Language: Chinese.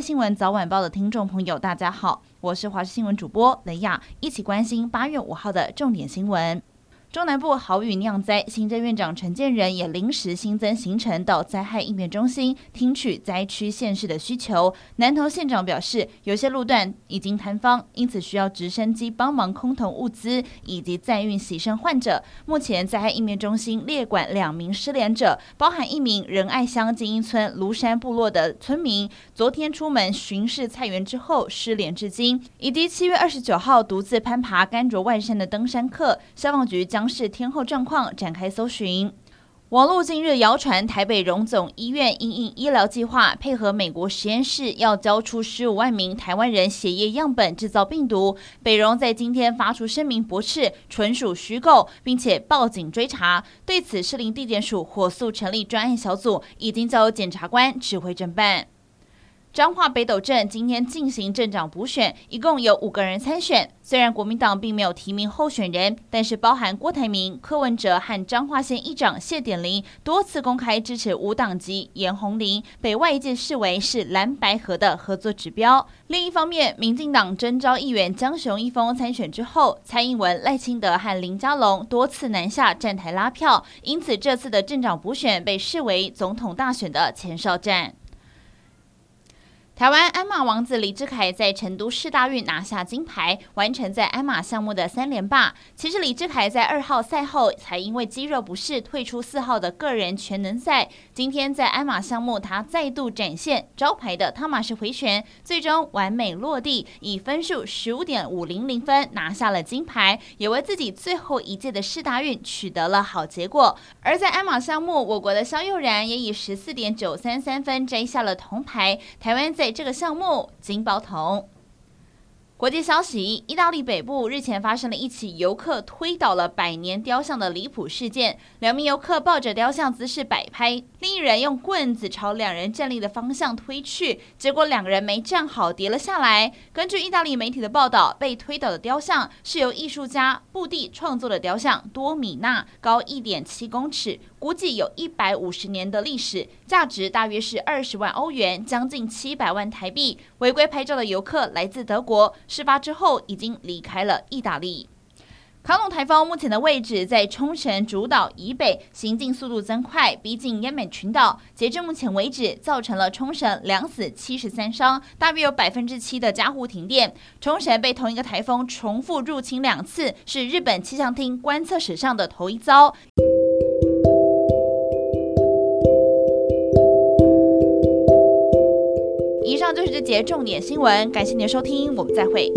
新闻早晚报的听众朋友，大家好，我是华视新闻主播雷亚，一起关心八月五号的重点新闻。中南部豪雨酿灾，行政院长陈建仁也临时新增行程到灾害应变中心听取灾区县市的需求。南投县长表示，有些路段已经坍方，因此需要直升机帮忙空投物资以及载运牺牲患者。目前灾害应变中心列管两名失联者，包含一名仁爱乡精英村庐山部落的村民，昨天出门巡视菜园之后失联至今，以及七月二十九号独自攀爬甘卓万山的登山客。消防局将将视天候状况展开搜寻。网络近日谣传，台北荣总医院因应医疗计划，配合美国实验室要交出十五万名台湾人血液样本制造病毒。北荣在今天发出声明驳斥，纯属虚构，并且报警追查。对此，士林地检署火速成立专案小组，已经交由检察官指挥侦办。彰化北斗镇今天进行镇长补选，一共有五个人参选。虽然国民党并没有提名候选人，但是包含郭台铭、柯文哲和彰化县议长谢点林多次公开支持无党籍颜鸿林，被外界视为是蓝白合的合作指标。另一方面，民进党征召议员江雄一峰参选之后，蔡英文、赖清德和林佳龙多次南下站台拉票，因此这次的镇长补选被视为总统大选的前哨战。台湾鞍马王子李智凯在成都市大运拿下金牌，完成在鞍马项目的三连霸。其实李智凯在二号赛后才因为肌肉不适退出四号的个人全能赛。今天在鞍马项目，他再度展现招牌的汤马士回旋，最终完美落地，以分数十五点五零零分拿下了金牌，也为自己最后一届的市大运取得了好结果。而在鞍马项目，我国的肖佑然也以十四点九三三分摘下了铜牌，台湾在这个项目金包铜。国际消息：意大利北部日前发生了一起游客推倒了百年雕像的离谱事件。两名游客抱着雕像姿势摆拍，另一人用棍子朝两人站立的方向推去，结果两个人没站好，跌了下来。根据意大利媒体的报道，被推倒的雕像是由艺术家布蒂创作的雕像，多米纳，高一点七公尺，估计有一百五十年的历史，价值大约是二十万欧元，将近七百万台币。违规拍照的游客来自德国。事发之后，已经离开了意大利。卡努台风目前的位置在冲绳主岛以北，行进速度增快，逼近奄美群岛。截至目前为止，造成了冲绳两死七十三伤，大约有百分之七的家户停电。冲绳被同一个台风重复入侵两次，是日本气象厅观测史上的头一遭。以上就是这节重点新闻，感谢您的收听，我们再会。